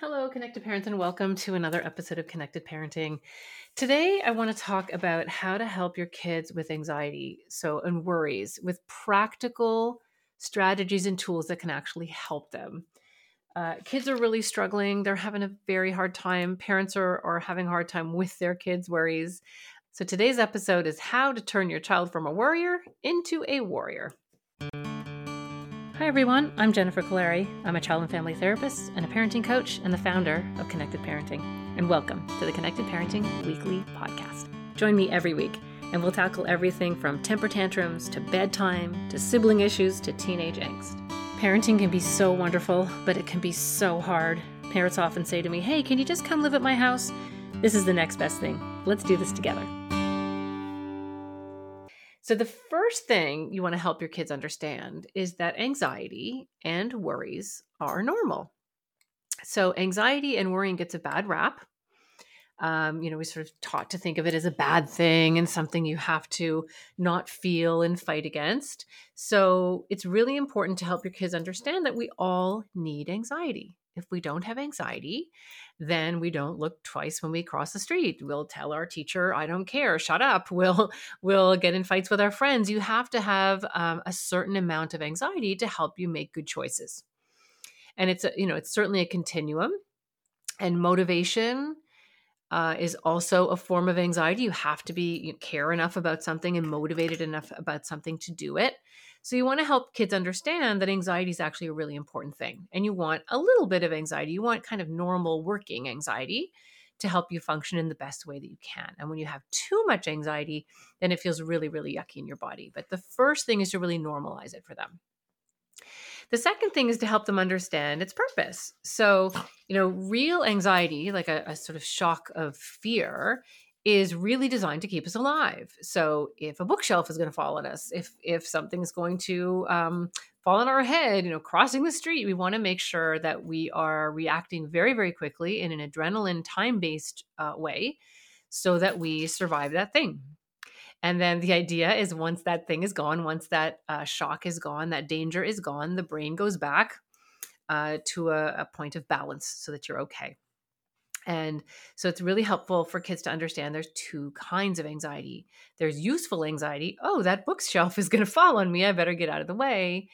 Hello, Connected Parents, and welcome to another episode of Connected Parenting. Today, I want to talk about how to help your kids with anxiety, so and worries, with practical strategies and tools that can actually help them. Uh, kids are really struggling; they're having a very hard time. Parents are are having a hard time with their kids' worries. So today's episode is how to turn your child from a worrier into a warrior. Everyone. I'm Jennifer Kolari. I'm a child and family therapist and a parenting coach and the founder of Connected Parenting. And welcome to the Connected Parenting Weekly Podcast. Join me every week, and we'll tackle everything from temper tantrums to bedtime to sibling issues to teenage angst. Parenting can be so wonderful, but it can be so hard. Parents often say to me, Hey, can you just come live at my house? This is the next best thing. Let's do this together. So, the first thing you want to help your kids understand is that anxiety and worries are normal. So, anxiety and worrying gets a bad rap. Um, you know, we sort of taught to think of it as a bad thing and something you have to not feel and fight against. So, it's really important to help your kids understand that we all need anxiety. If we don't have anxiety, then we don't look twice when we cross the street. We'll tell our teacher, "I don't care, shut up." We'll we'll get in fights with our friends. You have to have um, a certain amount of anxiety to help you make good choices. And it's a, you know it's certainly a continuum, and motivation uh, is also a form of anxiety. You have to be you care enough about something and motivated enough about something to do it. So you want to help kids understand that anxiety is actually a really important thing. And you want a little bit of anxiety. You want kind of normal working anxiety to help you function in the best way that you can. And when you have too much anxiety, then it feels really, really yucky in your body. But the first thing is to really normalize it for them. The second thing is to help them understand its purpose. So, you know, real anxiety, like a, a sort of shock of fear, is really designed to keep us alive. So if a bookshelf is going to fall on us, if if something's going to um, fall on our head, you know, crossing the street, we want to make sure that we are reacting very very quickly in an adrenaline time based uh, way, so that we survive that thing. And then the idea is once that thing is gone, once that uh, shock is gone, that danger is gone, the brain goes back uh, to a, a point of balance so that you're okay. And so it's really helpful for kids to understand there's two kinds of anxiety. There's useful anxiety. Oh, that bookshelf is going to fall on me. I better get out of the way.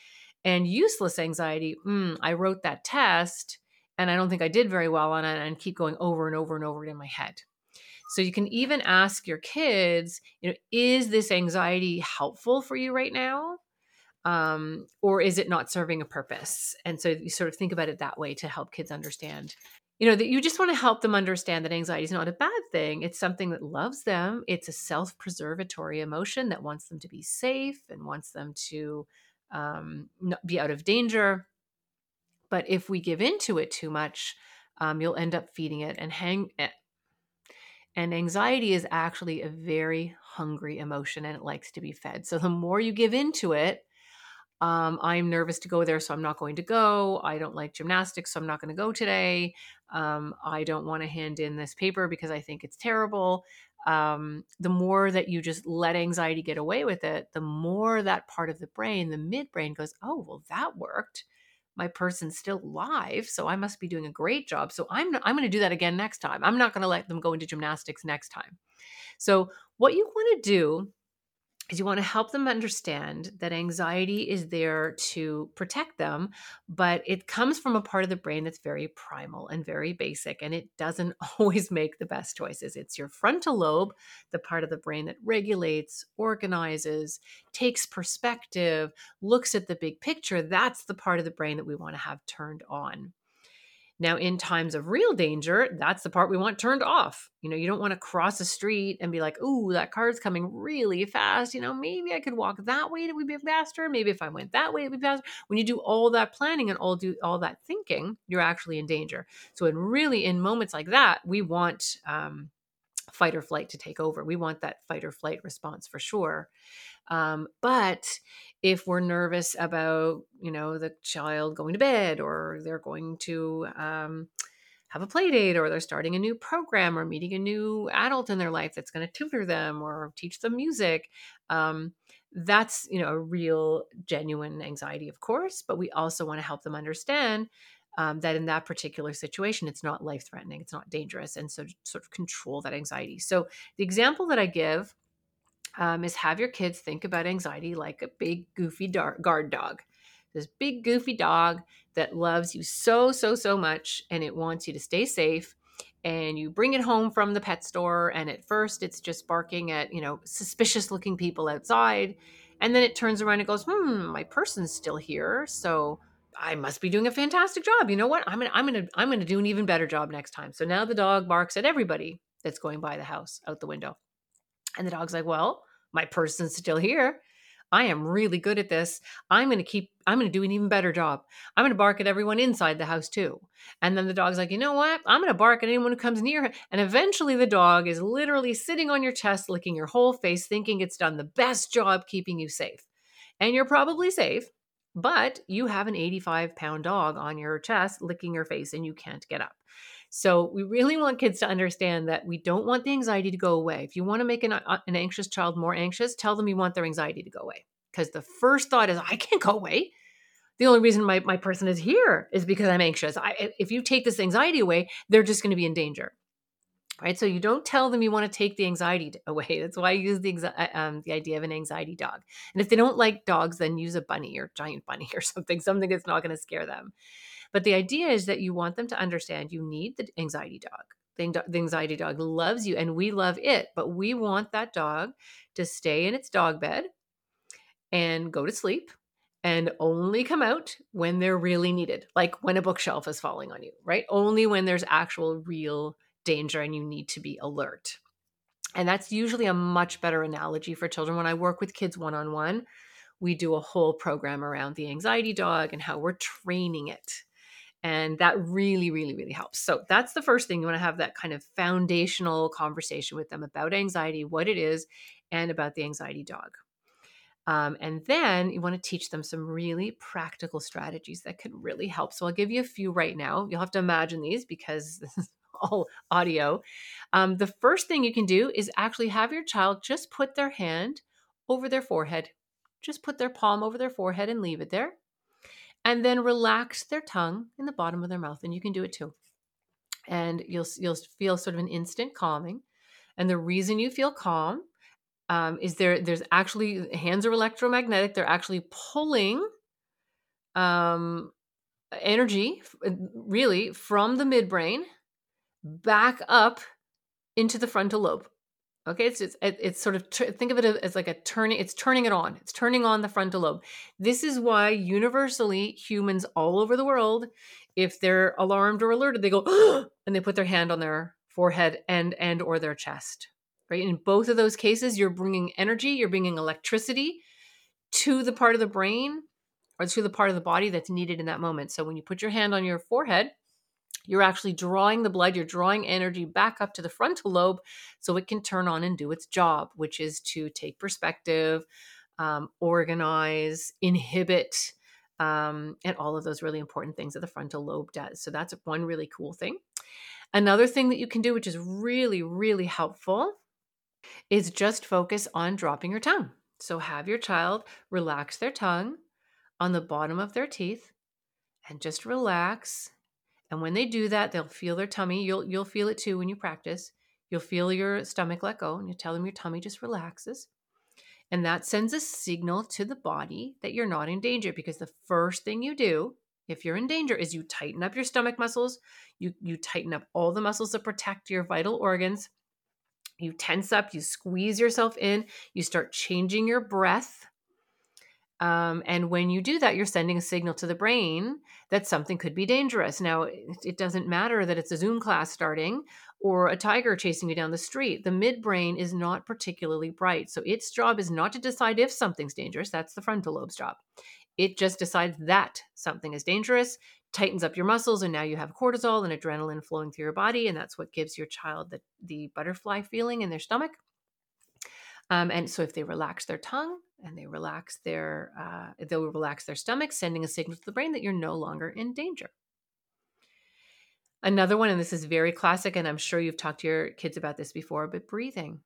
And useless anxiety. Mm, I wrote that test and I don't think I did very well on it and keep going over and over and over in my head. So you can even ask your kids, you know, is this anxiety helpful for you right now? Um, or is it not serving a purpose? And so you sort of think about it that way to help kids understand you know that you just want to help them understand that anxiety is not a bad thing it's something that loves them it's a self-preservatory emotion that wants them to be safe and wants them to um, be out of danger but if we give into it too much um, you'll end up feeding it and hang eh, and anxiety is actually a very hungry emotion and it likes to be fed so the more you give into it um, I'm nervous to go there, so I'm not going to go. I don't like gymnastics, so I'm not going to go today. Um, I don't want to hand in this paper because I think it's terrible. Um, the more that you just let anxiety get away with it, the more that part of the brain, the midbrain, goes, Oh, well, that worked. My person's still alive, so I must be doing a great job. So I'm I'm going to do that again next time. I'm not going to let them go into gymnastics next time. So what you want to do is you want to help them understand that anxiety is there to protect them, but it comes from a part of the brain that's very primal and very basic, and it doesn't always make the best choices. It's your frontal lobe, the part of the brain that regulates, organizes, takes perspective, looks at the big picture. That's the part of the brain that we want to have turned on. Now, in times of real danger, that's the part we want turned off. You know, you don't want to cross a street and be like, "Ooh, that car's coming really fast." You know, maybe I could walk that way, it would be faster. Maybe if I went that way, it would be faster. When you do all that planning and all do all that thinking, you're actually in danger. So, in really in moments like that, we want um, fight or flight to take over. We want that fight or flight response for sure. Um, but if we're nervous about, you know, the child going to bed or they're going to um, have a play date or they're starting a new program or meeting a new adult in their life that's going to tutor them or teach them music, um, that's, you know, a real genuine anxiety, of course. But we also want to help them understand um, that in that particular situation, it's not life threatening, it's not dangerous. And so, sort of control that anxiety. So, the example that I give um, is have your kids think about anxiety like a big, goofy guard dog. This big, goofy dog that loves you so, so, so much, and it wants you to stay safe. And you bring it home from the pet store, and at first it's just barking at, you know, suspicious looking people outside. And then it turns around and goes, hmm, my person's still here. So I must be doing a fantastic job. You know what? I'm gonna I'm gonna I'm gonna do an even better job next time. So now the dog barks at everybody that's going by the house out the window. And the dog's like, Well, my person's still here. I am really good at this. I'm going to keep, I'm going to do an even better job. I'm going to bark at everyone inside the house too. And then the dog's like, you know what? I'm going to bark at anyone who comes near. And eventually the dog is literally sitting on your chest, licking your whole face, thinking it's done the best job keeping you safe. And you're probably safe, but you have an 85 pound dog on your chest, licking your face, and you can't get up. So we really want kids to understand that we don't want the anxiety to go away. If you want to make an, uh, an anxious child more anxious, tell them you want their anxiety to go away. Because the first thought is, I can't go away. The only reason my, my person is here is because I'm anxious. I, if you take this anxiety away, they're just going to be in danger. Right. So you don't tell them you want to take the anxiety away. That's why I use the, uh, um, the idea of an anxiety dog. And if they don't like dogs, then use a bunny or giant bunny or something, something that's not going to scare them. But the idea is that you want them to understand you need the anxiety dog. The, the anxiety dog loves you and we love it, but we want that dog to stay in its dog bed and go to sleep and only come out when they're really needed, like when a bookshelf is falling on you, right? Only when there's actual real danger and you need to be alert. And that's usually a much better analogy for children. When I work with kids one on one, we do a whole program around the anxiety dog and how we're training it and that really, really, really helps. So that's the first thing. You want to have that kind of foundational conversation with them about anxiety, what it is, and about the anxiety dog. Um, and then you want to teach them some really practical strategies that could really help. So I'll give you a few right now. You'll have to imagine these because all audio. Um, the first thing you can do is actually have your child just put their hand over their forehead. Just put their palm over their forehead and leave it there and then relax their tongue in the bottom of their mouth and you can do it too and you'll you'll feel sort of an instant calming and the reason you feel calm um, is there there's actually hands are electromagnetic they're actually pulling um, energy really from the midbrain back up into the frontal lobe Okay, it's it's, it's sort of think of it as like a turning. It's turning it on. It's turning on the frontal lobe. This is why universally humans all over the world, if they're alarmed or alerted, they go and they put their hand on their forehead and and or their chest. Right. In both of those cases, you're bringing energy. You're bringing electricity to the part of the brain or to the part of the body that's needed in that moment. So when you put your hand on your forehead, you're actually drawing the blood, you're drawing energy back up to the frontal lobe so it can turn on and do its job, which is to take perspective, um, organize, inhibit, um, and all of those really important things that the frontal lobe does. So that's one really cool thing. Another thing that you can do, which is really, really helpful, is just focus on dropping your tongue. So have your child relax their tongue on the bottom of their teeth and just relax and when they do that, they'll feel their tummy. You'll you'll feel it too when you practice. You'll feel your stomach let go and you tell them your tummy just relaxes. And that sends a signal to the body that you're not in danger because the first thing you do if you're in danger is you tighten up your stomach muscles, you you tighten up all the muscles that protect your vital organs. You tense up, you squeeze yourself in, you start changing your breath um, and when you do that, you're sending a signal to the brain that something could be dangerous. Now, it, it doesn't matter that it's a Zoom class starting or a tiger chasing you down the street. The midbrain is not particularly bright. So its job is not to decide if something's dangerous. That's the frontal lobe's job. It just decides that something is dangerous, tightens up your muscles, and now you have cortisol and adrenaline flowing through your body. And that's what gives your child the, the butterfly feeling in their stomach. Um, and so if they relax their tongue and they relax their, uh, they'll relax their stomach, sending a signal to the brain that you're no longer in danger. Another one, and this is very classic, and I'm sure you've talked to your kids about this before, but breathing.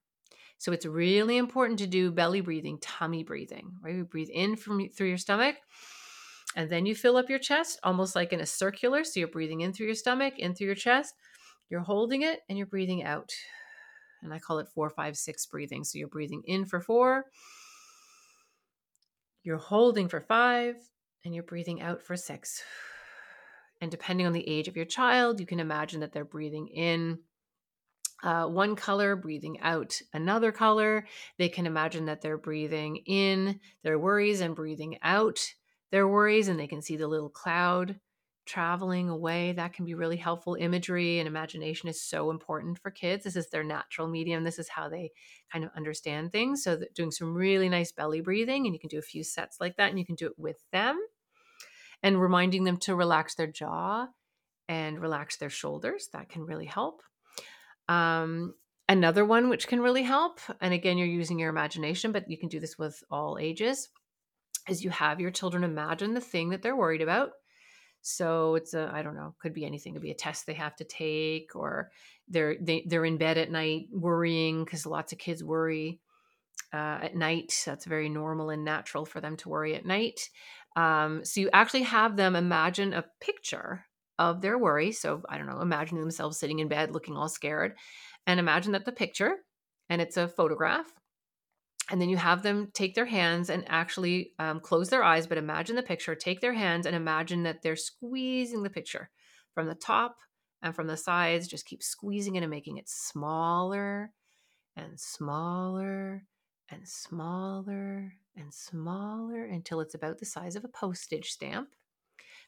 So it's really important to do belly breathing, tummy breathing, right? You breathe in from through your stomach And then you fill up your chest almost like in a circular. So you're breathing in through your stomach, in through your chest. You're holding it and you're breathing out. And I call it four, five, six breathing. So you're breathing in for four, you're holding for five, and you're breathing out for six. And depending on the age of your child, you can imagine that they're breathing in uh, one color, breathing out another color. They can imagine that they're breathing in their worries and breathing out their worries, and they can see the little cloud traveling away. That can be really helpful. Imagery and imagination is so important for kids. This is their natural medium. This is how they kind of understand things. So, doing some really nice belly breathing, and you can do a few sets like that, and you can do it with them and reminding them to relax their jaw and relax their shoulders. That can really help. Um, another one which can really help, and again, you're using your imagination, but you can do this with all ages, is you have your children imagine the thing that they're worried about. So it's a I don't know, could be anything. Could be a test they have to take, or they're they, they're in bed at night worrying because lots of kids worry uh, at night. That's very normal and natural for them to worry at night. Um, so you actually have them imagine a picture of their worry. So I don't know, imagine themselves sitting in bed looking all scared, and imagine that the picture, and it's a photograph. And then you have them take their hands and actually um, close their eyes, but imagine the picture, take their hands and imagine that they're squeezing the picture from the top and from the sides. Just keep squeezing it and making it smaller and smaller and smaller and smaller until it's about the size of a postage stamp.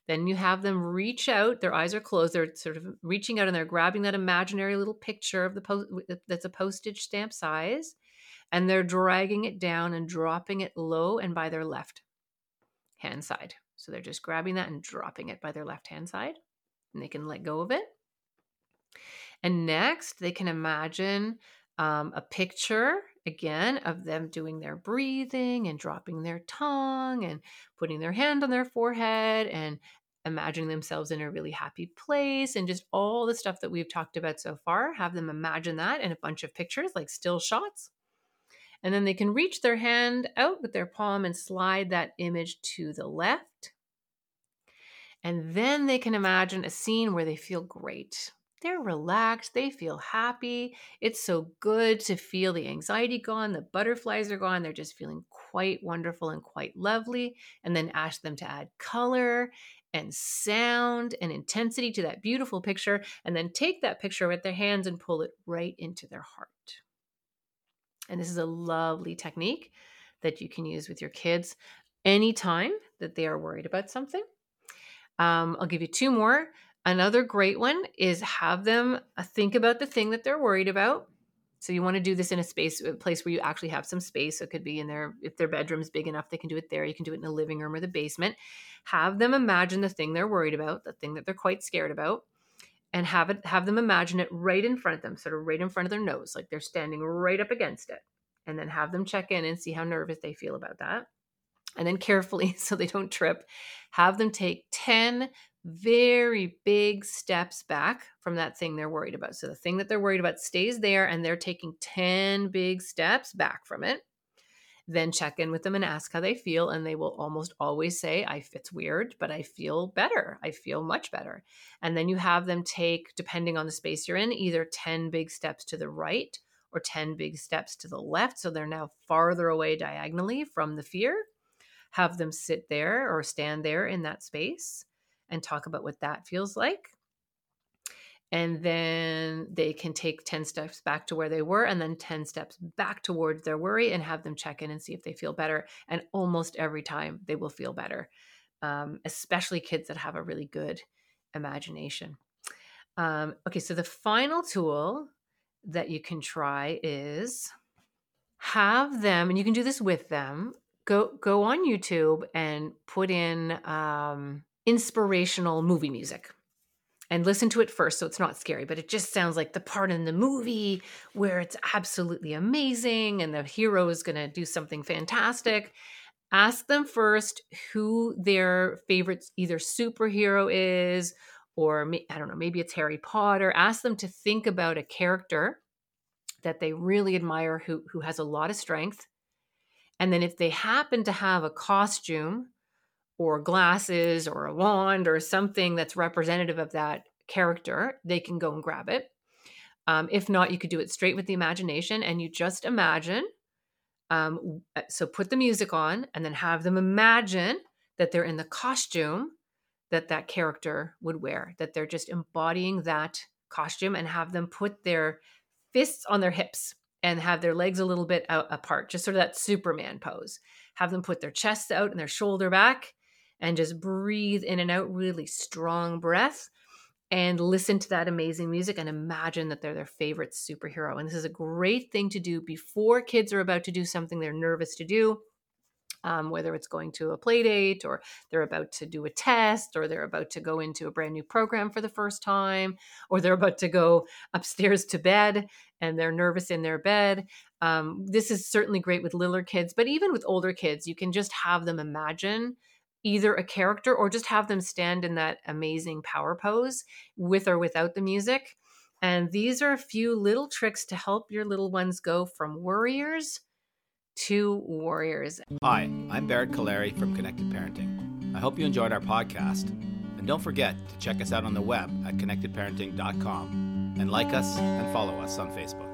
Then you have them reach out, their eyes are closed, they're sort of reaching out and they're grabbing that imaginary little picture of the post that's a postage stamp size and they're dragging it down and dropping it low and by their left hand side. So they're just grabbing that and dropping it by their left hand side and they can let go of it. And next, they can imagine um, a picture again of them doing their breathing and dropping their tongue and putting their hand on their forehead and imagining themselves in a really happy place and just all the stuff that we've talked about so far. Have them imagine that in a bunch of pictures, like still shots. And then they can reach their hand out with their palm and slide that image to the left. And then they can imagine a scene where they feel great they're relaxed, they feel happy. It's so good to feel the anxiety gone, the butterflies are gone, they're just feeling quite wonderful and quite lovely. And then ask them to add color and sound and intensity to that beautiful picture, and then take that picture with their hands and pull it right into their heart. And this is a lovely technique that you can use with your kids anytime that they are worried about something. Um, I'll give you two more. Another great one is have them uh, think about the thing that they're worried about. So you want to do this in a space, a place where you actually have some space. So it could be in their, if their bedroom's big enough, they can do it there. You can do it in the living room or the basement. Have them imagine the thing they're worried about, the thing that they're quite scared about, and have it, have them imagine it right in front of them, sort of right in front of their nose, like they're standing right up against it. And then have them check in and see how nervous they feel about that. And then carefully, so they don't trip, have them take 10 very big steps back from that thing they're worried about. So the thing that they're worried about stays there and they're taking 10 big steps back from it. Then check in with them and ask how they feel. And they will almost always say, I it's weird, but I feel better. I feel much better. And then you have them take, depending on the space you're in, either 10 big steps to the right or 10 big steps to the left. So they're now farther away diagonally from the fear. Have them sit there or stand there in that space and talk about what that feels like. And then they can take 10 steps back to where they were and then 10 steps back towards their worry and have them check in and see if they feel better. And almost every time they will feel better, um, especially kids that have a really good imagination. Um, okay, so the final tool that you can try is have them, and you can do this with them. Go go on YouTube and put in um, inspirational movie music and listen to it first so it's not scary but it just sounds like the part in the movie where it's absolutely amazing and the hero is going to do something fantastic. Ask them first who their favorite either superhero is or i don't know maybe it's harry potter. Ask them to think about a character that they really admire who who has a lot of strength. And then if they happen to have a costume or glasses or a wand or something that's representative of that character, they can go and grab it. Um, if not, you could do it straight with the imagination and you just imagine. Um, uh, so put the music on and then have them imagine that they're in the costume that that character would wear, that they're just embodying that costume and have them put their fists on their hips and have their legs a little bit out apart, just sort of that Superman pose. Have them put their chests out and their shoulder back and just breathe in and out really strong breath and listen to that amazing music and imagine that they're their favorite superhero. And this is a great thing to do before kids are about to do something they're nervous to do. Um, whether it's going to a play date or they're about to do a test or they're about to go into a brand new program for the first time or they're about to go upstairs to bed and they're nervous in their bed. Um, this is certainly great with littler kids, but even with older kids, you can just have them imagine either a character or just have them stand in that amazing power pose with or without the music. And these are a few little tricks to help your little ones go from worriers to warriors. Hi, I'm Barrett Kolari from Connected Parenting. I hope you enjoyed our podcast. And don't forget to check us out on the web at connectedparenting.com and like us and follow us on Facebook.